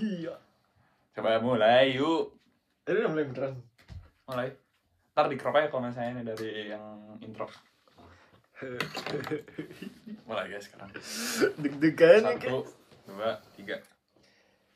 Iya. Coba mulai yuk. Ini udah mulai beneran. Mulai. Ntar di crop aja kalau misalnya ini dari yang intro. Mulai guys sekarang. Deg-degan nih Satu, dua, tiga.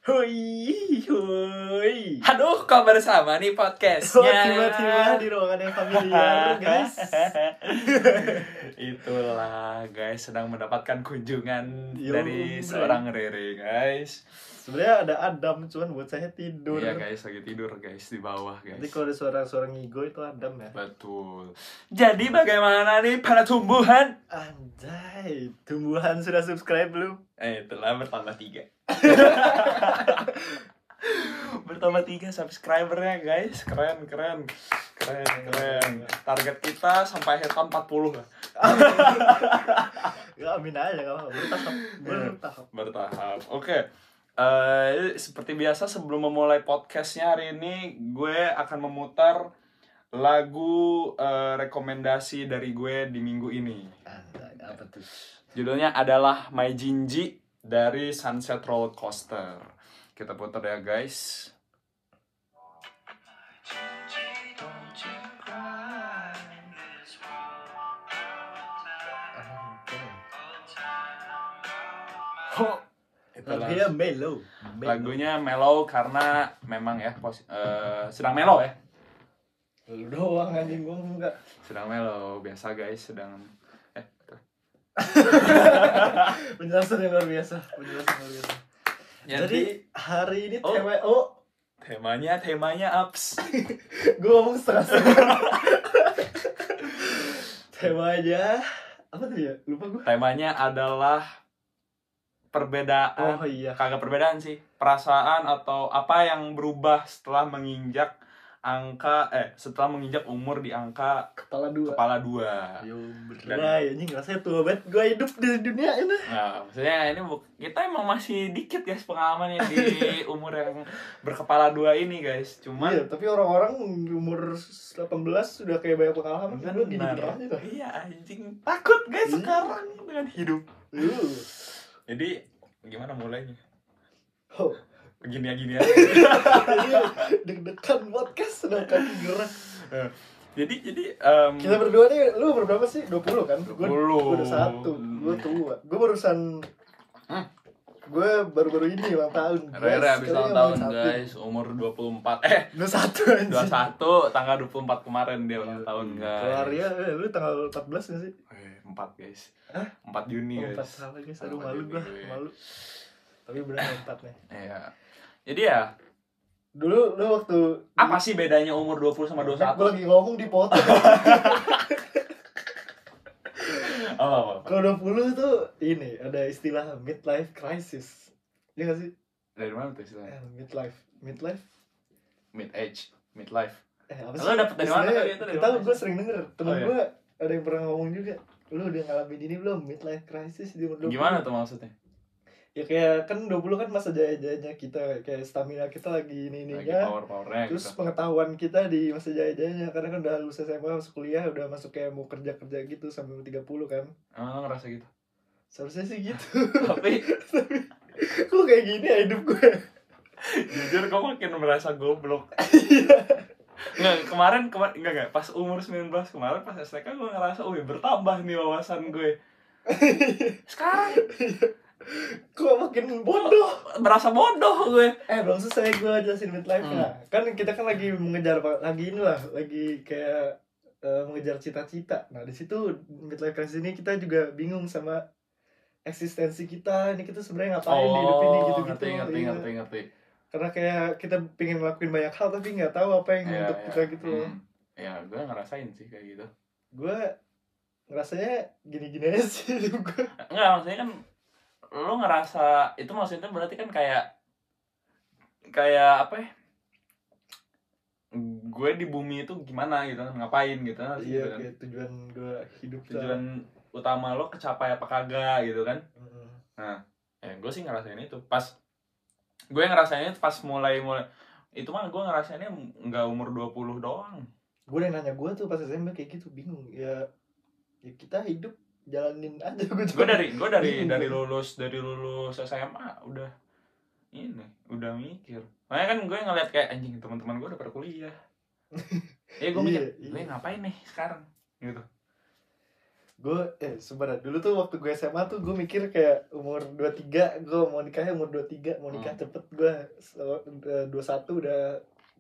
Hoi, hoi. Aduh, kok bersama nih Oh, podcastnya. tiba-tiba di ruangan yang familiar, guys. Itulah guys sedang mendapatkan kunjungan Yo, dari bre. seorang Rere guys. Sebenarnya ada Adam, cuman buat saya tidur. Iya guys lagi tidur guys di bawah guys. Nanti kalau ada suara-suara ngigo itu Adam ya. Betul. Jadi bagaimana nih para tumbuhan? Anjay, tumbuhan sudah subscribe belum? Eh telah bertambah tiga. Bertambah tiga subscribernya guys. Keren keren. Keren keren. Target kita sampai akhir tahun 40 lah. Ya amin aja gak apa-apa. Bertahap, bertahap. bertahap. Oke. Eh, seperti biasa sebelum memulai podcastnya hari ini gue akan memutar lagu eh, rekomendasi dari gue di minggu ini. Apa tuh? Judulnya adalah My Jinji dari Sunset Roller Coaster. Kita putar ya guys. Itulah. Lagunya mellow. Mellow. Lagunya mellow karena memang ya pos- eh, sedang mellow ya. Lu doang anjing gua enggak. Sedang mellow biasa guys, sedang. Penjelasan yang luar biasa, penjelasan luar biasa. Jadi, Jadi hari ini Oh. tema oh, temanya temanya ups. gue ngomong setengah-setengah. Temanya apa tadi ya? Lupa gue. Temanya adalah perbedaan Oh iya. kagak perbedaan sih perasaan atau apa yang berubah setelah menginjak angka eh setelah menginjak umur di angka Kepala dua. kepala dua Yo Dan- berai anjing rasanya tua banget gue hidup di dunia ini. nah maksudnya ini bu- kita emang masih dikit guys pengalamannya di umur yang berkepala dua ini guys cuman Iya, tapi orang-orang umur 18 sudah kayak banyak pengalaman kan lu gini aja tuh. iya anjing takut guys Iya. sekarang dengan hidup Lu. jadi gimana mulainya Oh. Gini ya gini aja Iya, deg-degan podcast sudah kaki gerak. jadi jadi em, Kita berdua nih, lu berapa sih? 20 kan? Gue 20. udah satu, gue tua. Gue barusan Hmm. gue baru-baru ini ulang tahun. Rere habis Kali ulang tahun satu. guys, umur 24 Eh, 21 anjing. 21 tanggal 24 kemarin dia ulang tahun Kalau guys Arya, eh, lu tanggal 14 gak sih? Eh, 4 guys Hah? 4 Juni Oh, guys 4 salah guys, aduh Empat malu gue. malu. Tapi benar 4 nih. Iya Jadi ya, Dulu lu waktu apa sih bedanya umur 20 sama Gue 21? lagi ngomong di foto. Oh? Kalau 20 tuh ini ada istilah midlife crisis. Iya gak sih? Dari mana tuh istilahnya? Eh, midlife, midlife. Mid age, mid life Eh, apa Lu dapet dari mana tadi itu, dari Tahu gue sering denger. Temen Oh, iya. gue ada yang pernah ngomong juga. Lu udah ngalamin ini belum? Midlife crisis di umur 20. Gimana tuh maksudnya? Ya kayak kan 20 kan masa jaya-jayanya kita kayak stamina kita lagi ini Lagi ininya. power-powernya Terus gitu pengetahuan kita di masa jaya-jayanya karena kan udah lulus SMA masuk kuliah udah masuk kayak mau kerja-kerja gitu sampai umur 30 kan. Oh, lo ngerasa gitu? Seharusnya sih gitu. Tapi Kok kayak gini ya hidup gue? jujur kok makin merasa goblok Nggak, kemarin, kemarin, enggak, enggak, pas umur 19 kemarin, pas STK gue ngerasa, wih bertambah nih wawasan gue Sekarang, Kok makin bodoh? merasa bodoh gue Eh belum selesai gue jelasin midlife Hmm. Kan kita kan lagi mengejar lagi inilah lagi kayak eh, mengejar cita-cita. Nah di situ midlife crisis ini kita juga bingung sama eksistensi kita. Ini kita sebenarnya ngapain di hidup ini gitu-gitu. Oh, ngerti, ngerti, Iya. ngerti, ngerti Karena kayak kita pengen ngelakuin banyak hal tapi nggak tahu apa yang Iya, untuk iya. kita gitu. Hmm. Ya, gue ngerasain sih kayak gitu Gue ngerasanya gini-gini aja sih gue. Enggak, maksudnya kan lo ngerasa, itu maksudnya berarti kan kayak Kayak apa ya? Gue di bumi itu gimana gitu ngapain gitu kan Iya gitu kan. kayak tujuan gue hidup tujuan utama lo kecapai apa kagak gitu kan? Mm. ya gue sih ngerasain itu. Pas gue ngerasainnya pas mulai mulai itu mah gue ngerasainnya nggak umur 20 doang. Gue udah nanya gue tuh pas SMP kayak gitu bingung. Ya ya kita hidup jalanin aja gue gue dari gue dari Bingung. dari lulus dari lulus SMA udah ini udah mikir. Makanya kan gue ngeliat kayak anjing teman-teman gue udah pada kuliah. Ya gue mikir Iya, gue iya. ngapain nih sekarang? Gitu. Gue eh sebenarnya dulu tuh waktu gue SMA tuh gue mikir kayak umur 23 gue mau nikahnya umur 23 mau nikah Hmm. cepet gue so, eh, 21 udah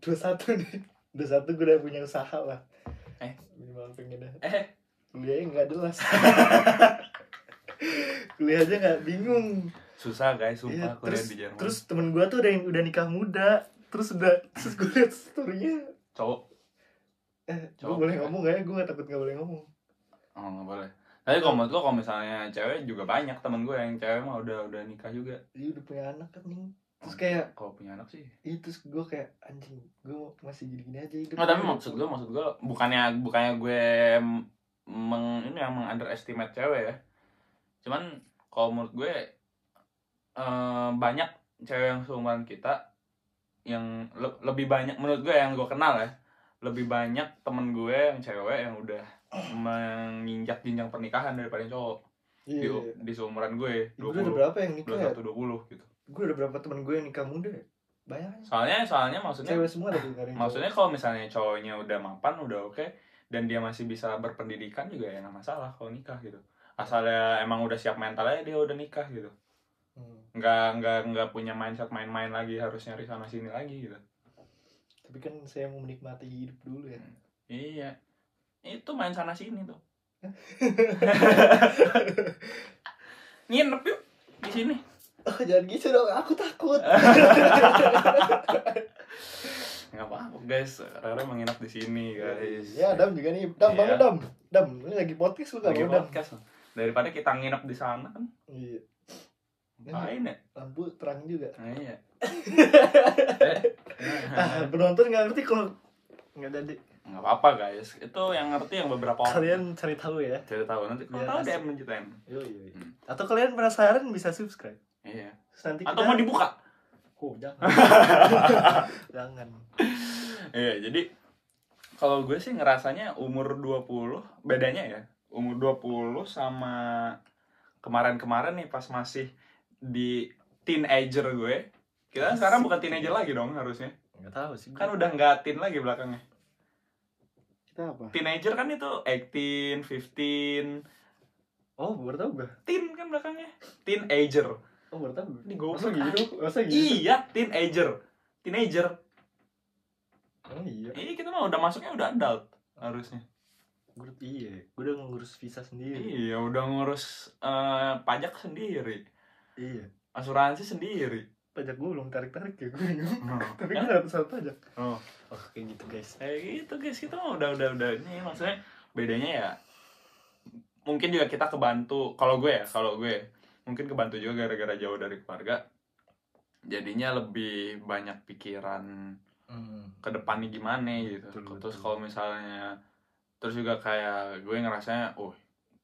21 nih. 21 gue udah punya usaha lah. Eh. minimal pengen dah eh kuliahnya nggak jelas. Kuliah aja nggak bingung. Susah guys sumpah Iya, kuliah terus di Jerman. terus temen gue tuh ada yang udah nikah muda. Terus udah terus gue liat storynya. Cowok. Eh gue Cowok, boleh kan? ngomong gak ya? Gue gak takut gak boleh ngomong. Oh nggak boleh. Tapi kalau menurut gue kalau misalnya cewek juga banyak temen gue yang cewek mah udah udah nikah juga. Dia udah punya anak kan nih terus kayak kalau punya anak sih. Itu terus gue kayak anjing gue masih gini-gini aja hidup. Nggak, tapi maksud gue maksud gue bukannya bukannya gue meng ini yang meng underestimate cewek ya. Cuman kalau menurut gue eh, banyak cewek yang seumuran kita yang le- lebih banyak menurut gue yang gue kenal ya lebih banyak temen gue yang cewek yang udah menginjak jenjang pernikahan daripada yang cowok. Di, iya di seumuran gue gue udah berapa yang nikah ya? 21 20 gitu. Gue udah berapa temen gue yang nikah muda ya? Bayangin. Soalnya soalnya maksudnya cewek semua ada maksudnya kalau misalnya cowoknya udah mapan udah oke dan dia masih bisa berpendidikan juga ya nggak masalah kalau nikah gitu. Asalnya emang udah siap mentalnya dia udah nikah gitu. Hmm. nggak nggak nggak punya mindset main-main lagi harus nyari sana sini lagi gitu. Tapi kan saya mau menikmati hidup dulu ya. Iya. Itu main sana sini tuh. Nginep yuk di sini. Oh jangan gitu dong aku takut nggak apa-apa guys. Rara menginap di sini guys. Ya Dam juga nih. Dam Iya. bangun Dam. Dam ini lagi podcast lu gak lagi Dam. podcast daripada kita nginep di sana kan? Iya. Ngapain ya? Lampu terang juga. Nah, iya. Ah penonton nggak ngerti kalau nggak jadi. Nggak apa-apa guys. Itu yang ngerti yang beberapa orang. Kalian cari tahu ya. Cari tahu nanti. Kalau Biar tahu. DM. Hmm. atau kalian penasaran bisa subscribe. Iya. Terus nanti atau kita- mau dibuka oh jangan. Jangan. Iya jadi kalau gue sih ngerasanya umur 20 bedanya ya umur 20 sama kemarin-kemarin nih pas masih di teenager gue. Kita kan sekarang bukan teenager lagi dong harusnya. Nggak tahu sih. Kan udah nggak teen lagi belakangnya. Kita apa? Teenager kan itu 18, 15 oh baru tahu gue teen kan belakangnya. Teenager oh baru tahu. Gue Ini masa goblok gitu masa gitu Iya, teenager. Teenager. oh iya. Iya, kita mah udah masuknya udah adult harusnya. gue iya gue udah ngurus visa sendiri. Iya, udah ngurus eh, pajak sendiri, iya. Asuransi sendiri. pajak gue belum tarik tarik ya gue Oh, tapi gue dapat soal pajak. Oh. oh kayak gitu guys. Kayak gitu guys, kita mah udah udah udah ini maksudnya bedanya ya mungkin juga kita kebantu kalau gue ya, kalau gue mungkin kebantu juga gara-gara jauh dari keluarga. Jadinya lebih banyak pikiran hmm. ke depannya gimana gitu. Betul, terus kalau misalnya terus juga kayak gue ngerasanya, oh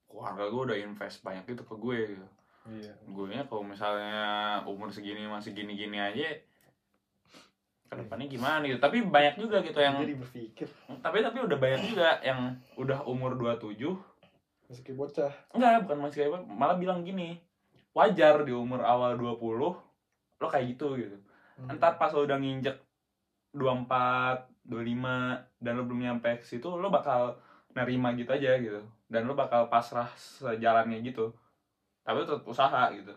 keluarga gue udah invest banyak itu ke gue gitu. iya Gue nya kalau misalnya umur segini masih gini-gini aja ke depannya gimana gitu. Tapi banyak juga gitu yang jadi berpikir tapi tapi udah banyak juga yang udah umur 27 masih kayak bocah enggak bukan masih kayak malah bilang gini wajar di umur awal 20 lo kayak gitu gitu. Hmm. ntar pas lo udah nginjek 24, 25 dan lo belum nyampe ke situ lo bakal nerima gitu aja gitu. Dan lo bakal pasrah sejalannya gitu. Tapi tetap usaha gitu.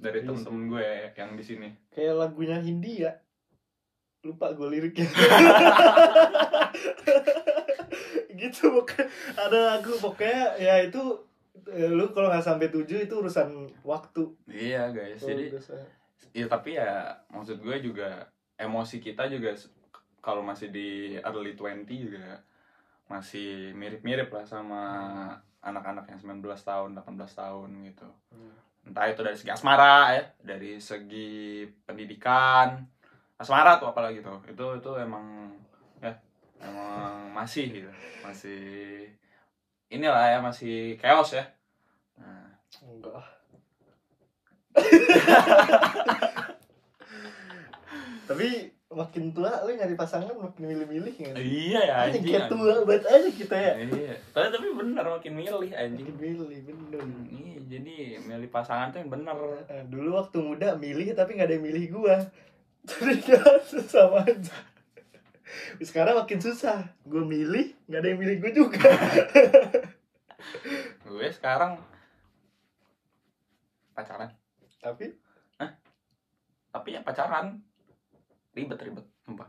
Dari Iya temen-temen gue yang di sini. Kayak lagunya Hindia lupa gue liriknya gitu pokoknya. Ada lagu pokoknya ya itu lu kalau nggak sampai tujuh itu urusan waktu iya guys jadi udah sa- ya tapi ya maksud gue juga emosi kita juga kalau masih di early 20 juga masih mirip-mirip lah sama anak-anak yang 19 tahun, 18 tahun gitu. Hmm. Entah itu dari segi asmara ya, dari segi pendidikan. Asmara tuh apalagi tuh. Itu itu emang ya emang masih gitu. Masih inilah ya masih chaos ya. Nah, enggak tapi makin tua lu nyari pasangan makin milih-milih sih? iya ya Anjing kayak tua banget aja kita ya Iya. Tapi tapi bener makin milih anjing. makin milih bener Iya. jadi milih pasangan tuh yang bener Nah, dulu waktu muda milih tapi nggak ada yang milih gua jadi kan sama aja sekarang makin susah. Gua milih nggak ada yang milih gua juga. Gue sekarang pacaran. Tapi? Tapi ya pacaran. Ribet ribet sumpah.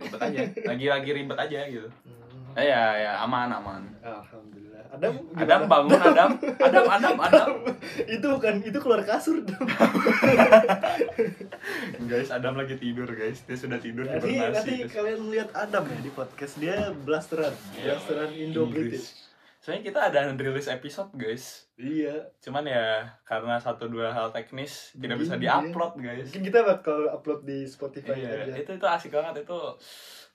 Ribet aja. Lagi lagi ribet aja gitu. Hmm, eh, ya ya aman aman. Alhamdulillah. Adam Adam gimana? bangun Adam. Adam Adam Adam. Itu bukan itu keluar kasur Adam. guys Adam lagi tidur guys. Dia sudah tidur Jadi nanti hibernasi kalian melihat Adam ya di podcast. Dia blasteran, Iya, blasteran Indo British. soalnya kita ada rilis episode guys. Iya, cuman ya karena satu dua hal teknis tidak bisa Iya. diupload guys. mungkin kita bakal upload di Spotify iya aja. itu itu asik banget. Itu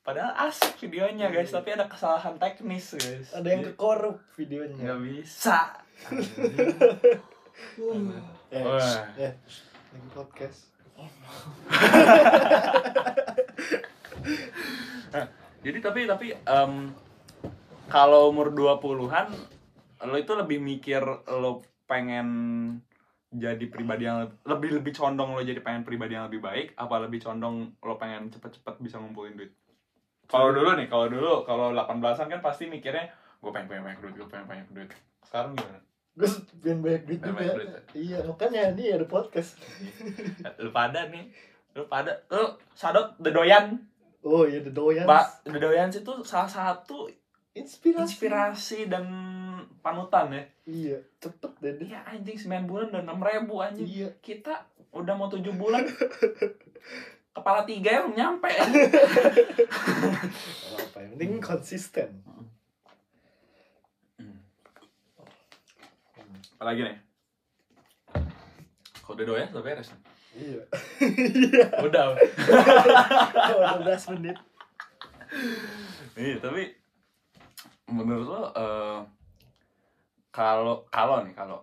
padahal asik videonya guys Iya. tapi ada kesalahan teknis guys Ada yang kekorup videonya. nggak bisa Eh, eh, lagi podcast. Jadi tapi tapi em, kalau umur 20-an lo itu lebih mikir lo pengen jadi pribadi yang lebih lebih condong lo jadi pengen pribadi yang lebih baik apa lebih condong lo pengen cepet-cepet bisa ngumpulin duit kalau dulu nih kalau dulu kalau 18-an kan pasti mikirnya gue pengen banyak duit gue pengen banyak duit sekarang gimana Gue pengen banyak duit juga. banyak duit, ya? Iya, makanya ini ada podcast. lu pada nih lu pada lu sadot the doyan Oh iya, The Doyans. pak the doyan itu salah satu Inspirasi. inspirasi dan panutan ya Iya, cepet deh. dia. Iya anjing 9 bulan udah 6 ribu anjing Iya. Kita udah mau 7 bulan Kepala tiga ya belum nyampe apa yang penting konsisten. Apalagi nih Kalau udah doyan udah beres nih. Iya. Udah Oh, 12 menit. Iya tapi Menurut lo eh, Kalau Kalau nih kalau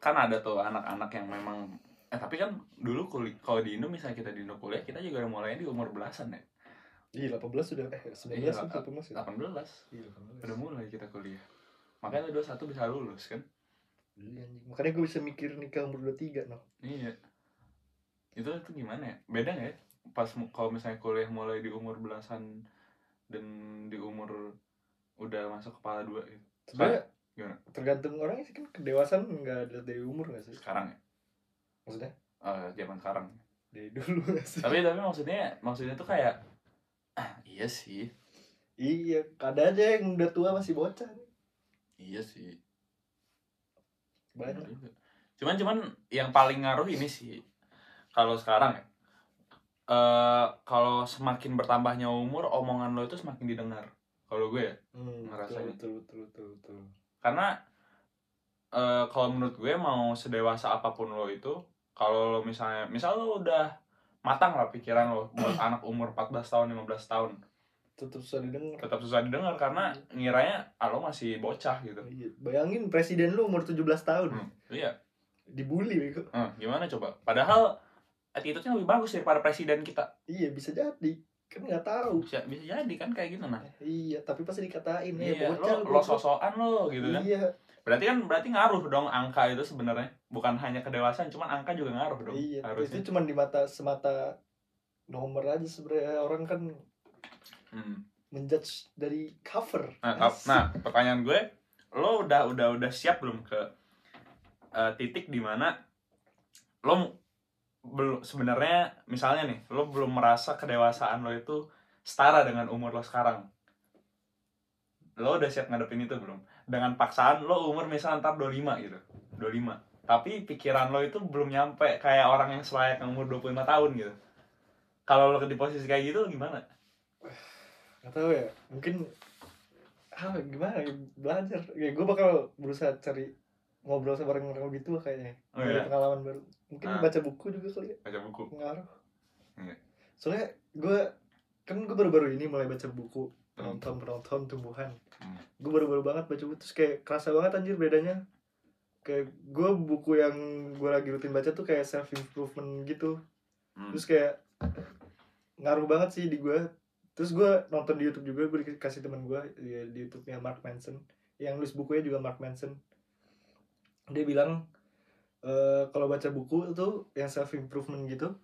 Kan ada tuh anak-anak yang memang Eh tapi kan dulu kuliah kalau di Indo misalnya kita di Indo kuliah kita juga udah mulai di umur belasan ya Iya, 18 sudah eh 19 Iya, kan 18 ya. 18 Iya, udah mulai kita kuliah makanya 21 bisa lulus kan Iya. Makanya gue bisa mikir nikah umur 23, no. Iya. Itu itu gimana ya? Beda nggak ya? Pas kalau misalnya kuliah mulai di umur belasan dan di umur udah masuk kepala dua gitu. Sebenarnya Gimana? tergantung orangnya sih kan kedewasaan nggak ada dari umur gak sih? Sekarang ya? Maksudnya Eh, zaman sekarang. dari dulu sih? tapi tapi maksudnya maksudnya tuh kayak ah, iya sih. Iya, ada aja yang udah tua masih bocah. Iya sih. Banyak. Juga. Cuman cuman yang paling ngaruh ini sih kalau sekarang ya. eh kalau semakin bertambahnya umur, omongan lo itu semakin didengar. Kalau gue ya, Hmm, Ngerasain. betul, betul, betul, betul, betul. karena eh kalau menurut gue mau sedewasa apa pun lo itu kalau lo misalnya misal lo udah matang lah pikiran lo buat anak umur 14 tahun 15 tahun Tetap susah didengar. tetap susah didengar karena ngiranya ah, lo masih bocah gitu Iya, bayangin presiden lu umur 17 tahun. Hmm, iya Dibully bego. Eh, gimana coba padahal attitude-nya lebih bagus daripada presiden kita Iya, bisa jadi. Kan nggak tahu. bisa, bisa jadi kan kayak gitu nah Iya, tapi pasti dikatain ya iya bocah lo, lo sosokan lo gitu kan Iya, berarti kan berarti ngaruh dong angka itu sebenarnya bukan hanya kedewasaan cuman angka juga ngaruh dong iya. harusnya Itu cuma di mata semata nomor aja sebenarnya orang kan Hmm. menjudge dari cover. Nah, nah, pertanyaan gue, lo udah udah udah siap belum ke eh, titik di mana lo belum sebenarnya misalnya nih, lo belum merasa kedewasaan lo itu setara dengan umur lo sekarang. Lo udah siap ngadepin itu belum? Dengan paksaan lo umur misalnya ntar 25 gitu. 25. Tapi pikiran lo itu belum nyampe kayak orang yang selayak yang umur 25 tahun gitu. Kalau lo di posisi kayak gitu gimana? Gak tahu ya, mungkin ah gimana ya, belajar. Ya gue bakal berusaha cari ngobrol sama orang-orang tua kayaknya. Oh, iya? pengalaman baru. Mungkin Ah. baca buku juga kali ya, Baca buku. pengaruh. Iya. Soalnya gue kan gue baru-baru ini mulai baca buku penonton penonton tumbuhan. Hmm. Gue baru-baru banget baca buku terus kayak kerasa banget anjir bedanya. Kayak gue buku yang gue lagi rutin baca tuh kayak self improvement gitu. Hmm. Terus kayak ngaruh banget sih di gue. Terus gue nonton di YouTube juga gue dikasih teman gue ya, di YouTube-nya Mark Manson yang nulis bukunya juga Mark Manson. dia bilang eh kalau baca buku tuh yang self improvement gitu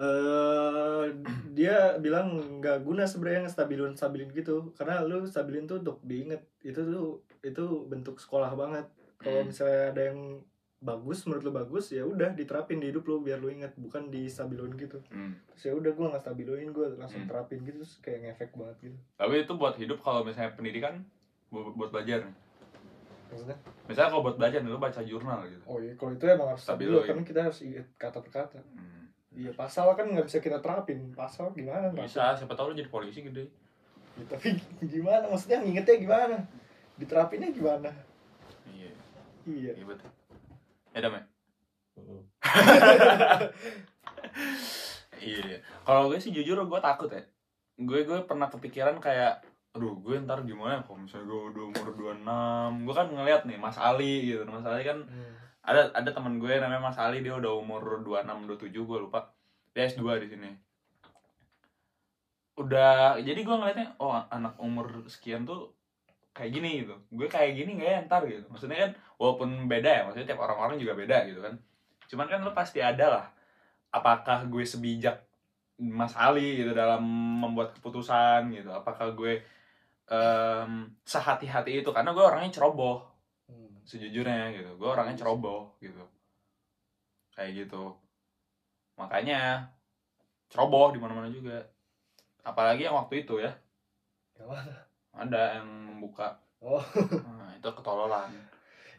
eh dia bilang nggak guna sebenarnya ngestabilin stabilin gitu karena lu stabilin tuh untuk diinget itu tuh itu bentuk sekolah banget kalau Hmm. misalnya ada yang bagus menurut lu bagus ya udah diterapin di hidup lu biar lu inget bukan di stabilin gitu Hmm. terus ya udah gue nggak stabiloin gue langsung Hmm. terapin gitu terus kayak ngefek banget gitu Tapi itu buat hidup kalau misalnya pendidikan bu- buat belajar maksudnya Misalnya kalau buat belajar lu baca jurnal gitu. oh iya kalau itu emang harus stabilo Stabiloin. kan kita harus inget kata per kata Hmm. Iya pasal kan nggak bisa kita terapin pasal gimana? Bisa, siapa tahu lu jadi polisi gede. Ya, tapi gimana maksudnya ngingetnya gimana diterapinnya gimana Iya, iya iya betul. Ya dam ya? Iya. Kalau gue sih jujur gue takut ya. Gue gue pernah kepikiran kayak aduh gue ntar gimana ya kalau misalnya gue udah umur 26 gue kan ngeliat nih Mas Ali gitu Mas Ali kan Hmm. Ada ada teman gue namanya Mas Ali dia udah umur 26 27 gue lupa. Dia S2 di sini. Udah jadi gue ngeliatnya oh anak umur sekian tuh kayak gini gitu. Gue kayak gini nggak ya ntar gitu. Maksudnya kan walaupun beda ya maksudnya tiap orang-orang juga beda gitu kan. Cuman kan lo pasti ada lah apakah gue sebijak Mas Ali gitu dalam membuat keputusan gitu. Apakah gue em, sehati-hati itu. Karena gue orangnya ceroboh. Sejujurnya gitu. Gue orangnya ceroboh gitu. Kayak gitu. Makanya ceroboh di mana-mana juga. Apalagi yang waktu itu ya. Yang mana? ada yang membuka Oh. nah, itu ketololan.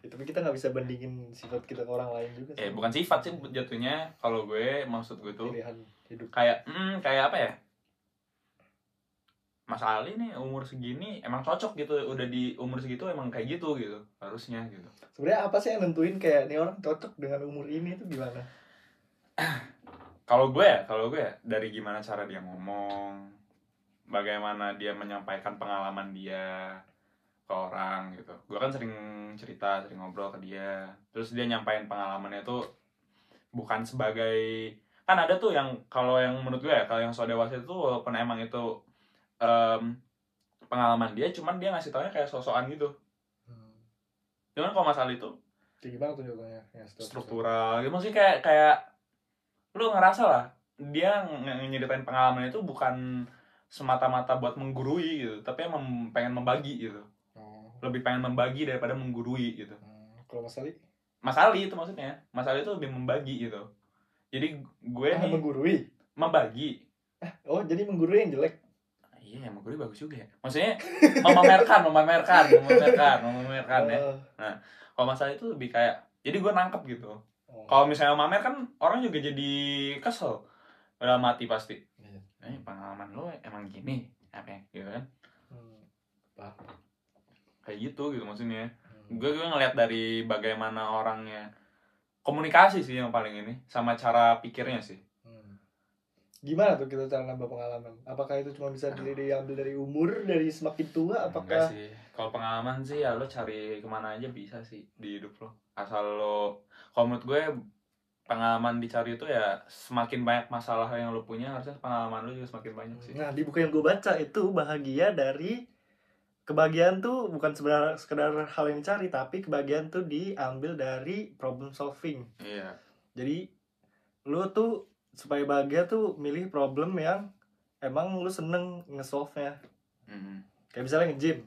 Ya, tapi kita nggak bisa bandingin sifat kita ke orang lain juga eh sih. bukan sifat sih jatuhnya kalau gue maksud gue tuh pilihan hidup. kayak hmm, kayak apa ya Mas Ali nih umur segini emang cocok gitu udah di umur segitu emang kayak gitu gitu harusnya gitu. Sebenarnya apa sih yang nentuin kayak nih orang cocok dengan umur ini tuh gimana? Kalau gue ya kalau gue ya dari gimana cara dia ngomong bagaimana dia menyampaikan pengalaman dia ke orang gitu. Gue kan sering cerita sering ngobrol ke dia. Terus dia nyampain pengalamannya tuh bukan sebagai kan ada tuh yang kalau yang menurut gue ya kalau yang so dewasa itu walaupun emang itu em, pengalaman dia cuman dia ngasih taunya kayak sosokan gitu. Hmm. cuman kalau masalah itu kayak gimana tuh contohnya yang struktural gitu. Maksudnya kayak kayak lu ngerasa lah dia nyeritain pengalaman itu bukan semata-mata buat menggurui gitu tapi emang pengen membagi gitu. Oh. lebih pengen membagi daripada menggurui gitu. Hmm. kalau Mas Ali? Mas Ali itu maksudnya Mas Ali itu lebih membagi gitu. Jadi gue ah, nih menggurui? Membagi. Oh jadi menggurui yang jelek iya yang menggurui bagus juga ya maksudnya memamerkan memamerkan memamerkan memamerkan ya Oh. kalau Mas Ali itu lebih kayak jadi gue nangkep gitu Oh. kalau misalnya mamer kan orang juga jadi kesel udah mati pasti Iya. eh pengalaman lo emang gini apa ya? gitu kan Hmm. Kayak gitu gitu maksudnya Hmm. gue gue ngeliat dari bagaimana orangnya komunikasi sih yang paling ini sama cara pikirnya sih. Gimana tuh kita cara nambah pengalaman? Apakah itu cuma bisa di- diambil dari umur, dari semakin tua? enggak Apakah sih kalau pengalaman sih ya lo cari ke mana aja bisa sih di hidup lo asal lo kalau menurut gue pengalaman dicari itu ya semakin banyak masalah yang lo punya harusnya pengalaman lo juga semakin banyak sih Nah, di buku yang gue baca itu bahagia dari kebahagiaan tuh bukan sebenarnya sekedar hal yang dicari, tapi kebahagiaan tuh diambil dari problem solving. iya Jadi lu tuh supaya bahagia tuh milih problem yang emang lu seneng nge-solve-nya. Mm. Kayak misalnya nge-gym.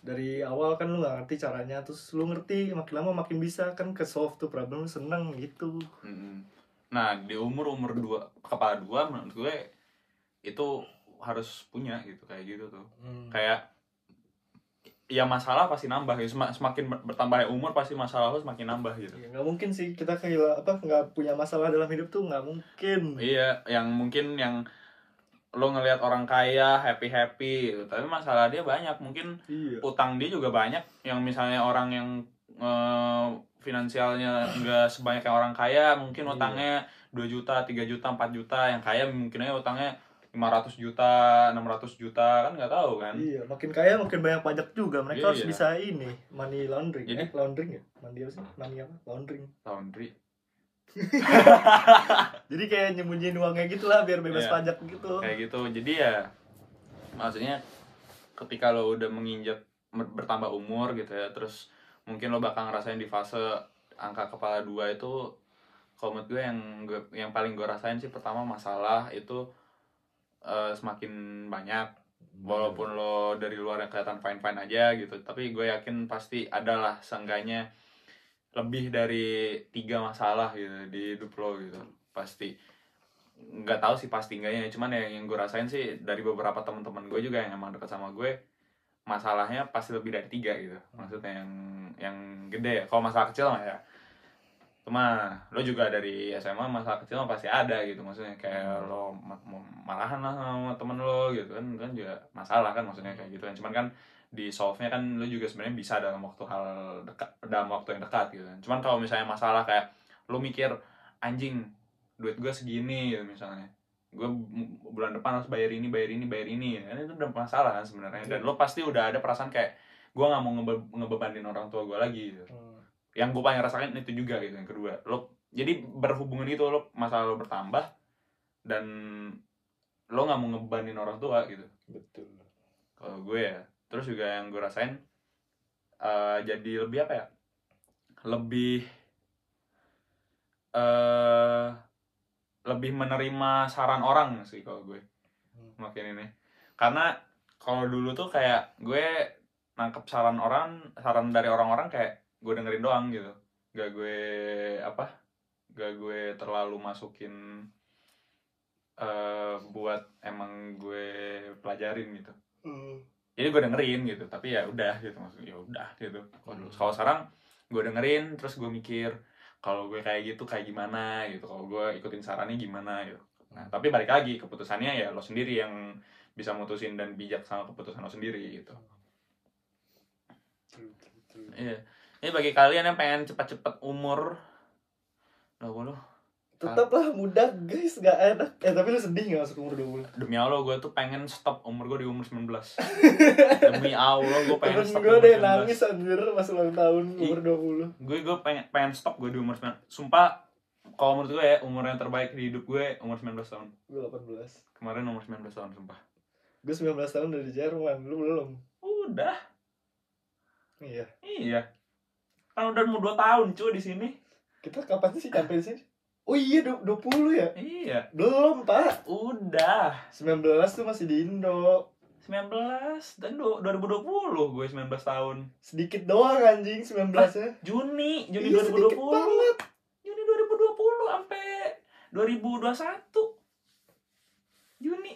Dari awal kan lu gak ngerti caranya, terus lu ngerti makin lama makin bisa kan ke solve tuh problem lu seneng gitu. Mm-mm. Nah di umur umur dua kepala dua menurut gue itu harus punya gitu kayak gitu tuh kayak ya masalah pasti nambah gitu. Sem- semakin ber- bertambahnya umur pasti masalah lo semakin nambah gitu Ya, nggak mungkin sih kita kehilangan apa nggak punya masalah dalam hidup tuh nggak mungkin. iya yang mungkin yang lo ngelihat orang kaya happy happy gitu. tapi masalah dia banyak mungkin Iya. utang dia juga banyak yang misalnya orang yang eh, finansialnya enggak sebanyak yang orang kaya mungkin Iya. utangnya 2 juta 3 juta 4 juta yang kaya mungkin aja utangnya 500 juta 600 juta kan nggak tahu kan Iya, makin kaya makin banyak pajak juga. Mereka Iya. harus bisa ini money laundering. Jadi- eh, laundering ya? Mandi apa sih? Money apa? Laundering. laundry Jadi kayak nyembunyiin uangnya gitu lah biar bebas Iya. pajak gitu. kayak gitu jadi ya maksudnya ketika lo udah menginjak ber- bertambah umur gitu ya terus mungkin lo bakal ngerasain di fase angka kepala dua itu kalau menurut gue yang gue yang paling gue rasain sih pertama masalah itu eh, semakin banyak. Walaupun lo dari luar yang kelihatan fine fine aja gitu. Tapi gue yakin pasti adalah seenggaknya lebih dari tiga masalah gitu di hidup lo gitu. Pasti. Nggak tahu sih pasti enggaknya. Cuman ya yang gue rasain sih dari beberapa teman-teman gue juga yang emang dekat sama gue masalahnya pasti lebih dari tiga gitu. Maksudnya yang yang gede. Ya kalau masalah kecil mah ya cuma lo juga dari SMA masalah kecil mah pasti ada gitu maksudnya kayak lo ma- mau marahan lah sama temen lo gitu kan kan juga masalah kan maksudnya kayak gitu kan. Cuman kan di solve nya kan lo juga sebenarnya bisa dalam waktu hal dekat dalam waktu yang dekat gitu kan. Cuman kalau misalnya masalah kayak lo mikir anjing duit gue segini gitu misalnya. Gue bulan depan harus bayar ini bayar ini bayar ini kan. Itu udah masalah kan sebenarnya. Dan lo pasti udah ada perasaan kayak gue nggak mau ngebe ngebebanin orang tua gue lagi gitu. Hmm. Yang gue paling rasakan itu juga gitu yang kedua. Lo jadi berhubungan itu lo masalah lo bertambah dan lo nggak mau ngebebanin orang tua gitu. Betul. Kalau gue ya. Terus juga yang gue rasain eh, jadi lebih apa ya? Lebih eh lebih menerima saran orang sih kalau gue. Hmm. makin ini. Karena kalau dulu tuh kayak gue nangkep saran orang saran dari orang-orang kayak gue dengerin doang gitu. Gak gue apa gak gue terlalu masukin eh buat emang gue pelajarin gitu. Hmm. jadi gue dengerin gitu tapi ya udah gitu maksudnya ya udah gitu. Kalau dulu- kalau sekarang gue dengerin terus gue mikir kalau gue kayak gitu kayak gimana gitu. Kalau gue ikutin sarannya gimana gitu. Nah tapi balik lagi keputusannya ya lo sendiri yang bisa mutusin dan bijak sama keputusan lo sendiri gitu. Iya ini bagi kalian yang pengen cepat-cepat umur 20 tetaplah muda guys. Gak enak. Eh tapi lu sedih gak masuk umur 20 demi Allah gue tuh pengen stop umur gue di umur 19 demi Allah gue pengen temen stop gue umur deh 19 nangis anjir masuk ulang tahun umur 20 gue gue pengen pengen stop gue di umur 19 sumpah kalau menurut gue ya umur yang terbaik di hidup gue umur 19 tahun. Gue 18 kemarin umur 19 tahun sumpah. Gue 19 tahun dari Jerman. Lu belum? Udah. Iya. Iya kan udah mau 2 tahun cuy di sini. Kita kapan sih sampai di sini oh iya du- 20 ya? Iya. Belum pak. Udah. 19 tuh masih di Indo. 19 dan du- 2020 gue 19 tahun. Sedikit doang anjing 19 nya Juni Juni Iya, sedikit 2020 banget. Juni 2020 sampai 2021 Juni.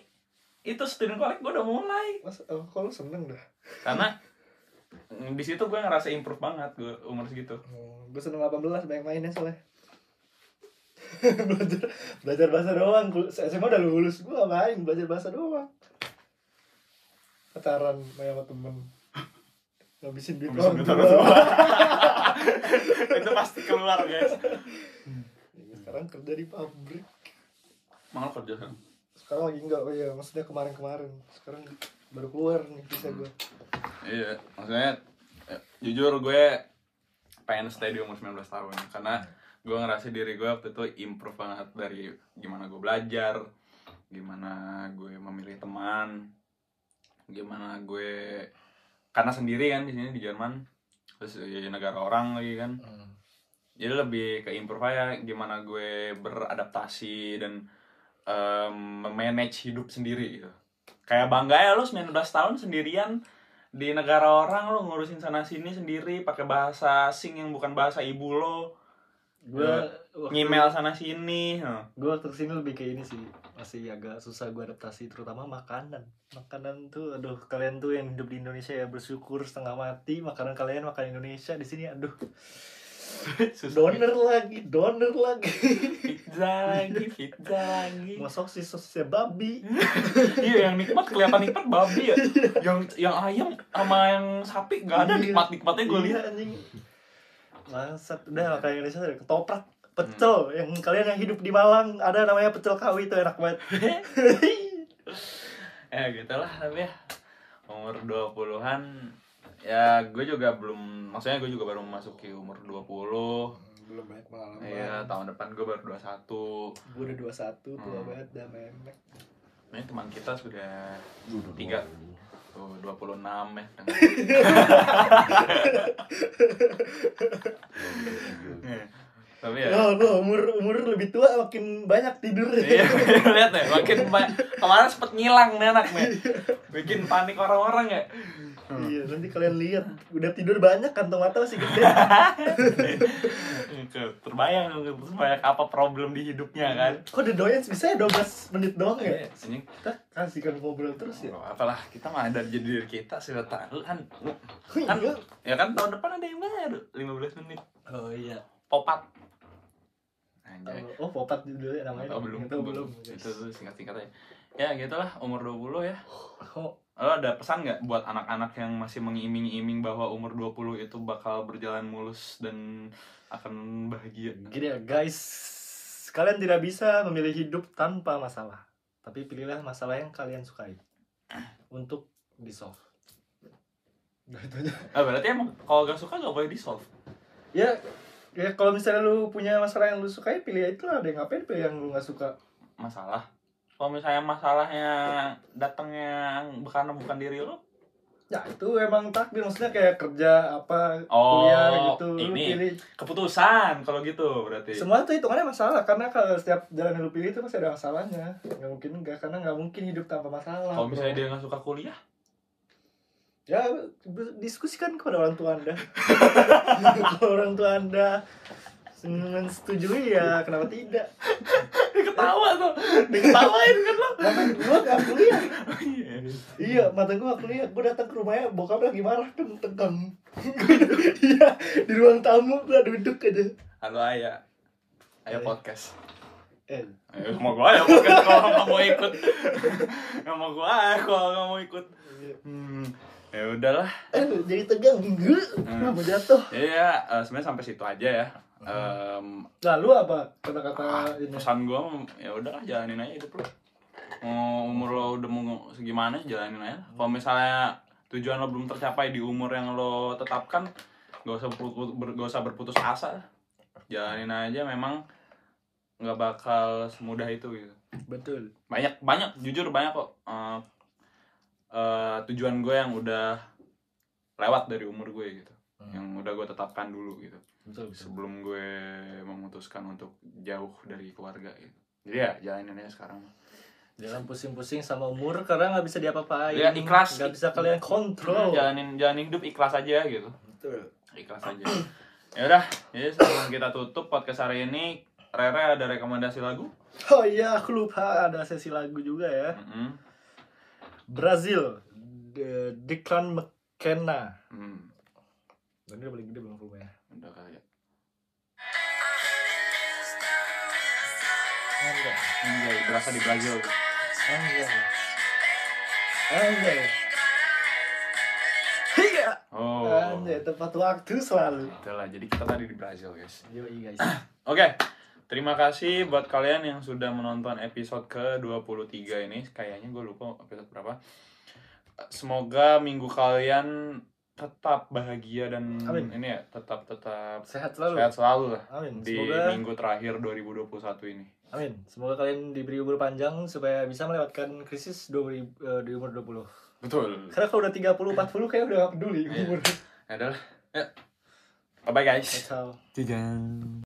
Itu student collect gue udah mulai. Mas, oh, kok lu seneng dah? Karena di situ gue ngerasa improve banget gue umur segitu. Oh, gue seneng 18 banyak mainnya soalnya. Belajar belajar bahasa doang. Kul- SMA udah lulus gue main belajar bahasa doang. Pacaran main sama temen. Ngabisin duit orang itu pasti keluar guys. Ya, sekarang kerja di pabrik. Malah kerja kan sekarang lagi enggak oh iya maksudnya kemarin-kemarin. Sekarang baru keluar nih bisa gue iya maksudnya eh, jujur gue pengen stay di umur 19 tahun. Karena gue ngerasa diri gue waktu itu improve banget dari gimana gue belajar gimana gue memilih teman gimana gue karena sendiri kan di sini di Jerman. Terus di negara orang lagi kan. Jadi lebih ke improve aja gimana gue beradaptasi dan memanage hidup sendiri gitu. Kayak bangga ya lo 19 tahun sendirian di negara orang lo ngurusin sana sini sendiri pakai bahasa asing yang bukan bahasa ibu lo. Gue ngemail sana sini nah. gue waktu ke sini lebih kayak ini sih masih agak susah gue adaptasi terutama makanan. Makanan tuh aduh kalian tuh yang hidup di Indonesia ya bersyukur setengah mati makanan kalian makan Indonesia di sini aduh. Susah. donor lagi donor lagi pizza lagi pizza lagi. Mau sosis sosisnya babi. Iya yang nikmat kelihatan nikmat babi ya. Yang yang ayam sama yang sapi nggak ada Iya. nikmat nikmatnya gue Iya, lihat. anjing. Bangsat, udah makan Indonesia ada ketoprak pecel. Yang kalian yang hidup di Malang ada namanya pecel kawi itu enak banget. Ya gitulah tapi ya umur 20-an ya gue juga belum maksudnya gue juga baru memasuki umur 20 belum banyak pengalaman Iya, tahun depan gue baru 21 gue udah 21 tua Hmm. banget dah memek Ini teman kita sudah tiga tuh 26 ya. Nih, Tapi ya. Oh, lo umur umur lebih tua makin banyak tidur Iya, lihat ya, makin banyak. Kemarin sempet ngilang nih anak nih. Bikin panik orang-orang ya. Iya, nanti kalian lihat udah tidur banyak kantong mata masih gede. Itu, Terbayang terus banyak apa problem di hidupnya kan. Kok The Doyens bisa ya 12 menit doang ya? Ini Kita kasihkan ngobrol terus ya. Oh, apalah kita mah ada jadi diri kita sudah tahu kan kan Iya. ya kan tahun depan ada yang baru 15 menit Oh iya. popat anjay Oh, oh popat judulnya namanya. atau belum tahu belum. itu tuh singkat singkatnya ya gitulah umur 20 ya Oh, lo ada pesan nggak buat anak-anak yang masih mengiming-iming bahwa umur 20 itu bakal berjalan mulus dan akan bahagia gini ya guys, kalian tidak bisa memilih hidup tanpa masalah. Tapi pilihlah masalah yang kalian sukai untuk di solve. Nah, itu aja. ah, berarti emang kalau gak suka gak boleh di solve Ya, ya kalau misalnya lu punya masalah yang lu sukai, pilih itu lah. Ada yang ngapain pilih yang lu nggak suka? masalah kalau misalnya masalahnya datangnya karena bukan diri lo Ya itu emang takdir. Maksudnya kayak kerja apa Oh, kuliah gitu ini. pilih. keputusan kalau gitu berarti. Semua tuh hitungannya masalah karena kalau setiap jalan yang lu pilih itu pasti ada masalahnya. Nggak mungkin enggak karena nggak mungkin hidup tanpa masalah kalau bro. misalnya dia nggak suka kuliah? Ya diskusikan kepada orang tua anda. Kalau orang tua anda menyetujui ya kenapa tidak? Dia ketawa tuh. Diketawain kan lo. Mata gua nggak kuliah. Iya. iya mata gua kuliah. Gua datang ke rumahnya bokap lagi marah tuh tegang. Iya di ruang tamu gua duduk aja. Halo ayah ayah Eh. podcast. Eh. Eh, mau gua ayah podcast kalau nggak mau ikut. Mau gua ayah kalau nggak mau ikut. Hmm ya udahlah. Eh jadi tegang. Enggak Hmm. mau jatuh. Iya, eh, sebenarnya sampai situ aja ya. Em, Nah, lu apa kata-kata ah, ini? pesan gue ya udahlah jalanin aja hidup lo. Mau umur lo udah mau segimana jalanin aja. Kalau misalnya tujuan lo belum tercapai di umur yang lo tetapkan, gak usah berputus, ber- gak usah berputus asa. Jalanin aja memang nggak bakal semudah itu gitu. Betul. Banyak banyak jujur banyak kok eh, eh, tujuan gue yang udah lewat dari umur gue gitu. Yang udah gue tetapkan dulu gitu Betul, betul. sebelum gue memutuskan untuk jauh dari keluarga gitu. Jadi ya jalanin aja sekarang. Jangan pusing-pusing sama umur karena nggak bisa diapa-apain. Ya, ikhlas. Nggak bisa kalian kontrol. Jalanin jalanin hidup ikhlas aja gitu. Betul. Ikhlas aja. ya udah, jadi sebelum kita tutup podcast hari ini, Rere ada rekomendasi lagu? Oh iya, aku lupa ada sesi lagu juga ya. Mm-mm. Brazil, The Declan McKenna. Hmm, Dan dia paling gede belum volumenya. Udah kali ya. Anjay. Anjay, berasa di Brazil. Anjay. Anjay. Hiya. Oh. Anjay, tepat waktu selalu. Itulah, jadi kita tadi di Brazil, guys. Yoi guys. Oke, terima kasih buat kalian yang sudah menonton episode ke-23 ini. Kayaknya gue lupa episode berapa. Semoga minggu kalian tetap bahagia dan Amin. ini ya, tetap tetap Sehat selalu. sehat selalu lah Amin. di Semoga minggu terakhir 2021 ini. Amin. Semoga kalian diberi umur panjang supaya bisa melewatkan krisis 2000, eh, di umur 20. Betul. Karena kalau udah 30, 40 kayak udah gak peduli Iya. umur. Adalah. Ya. Bye bye guys. Ciao. Ciao.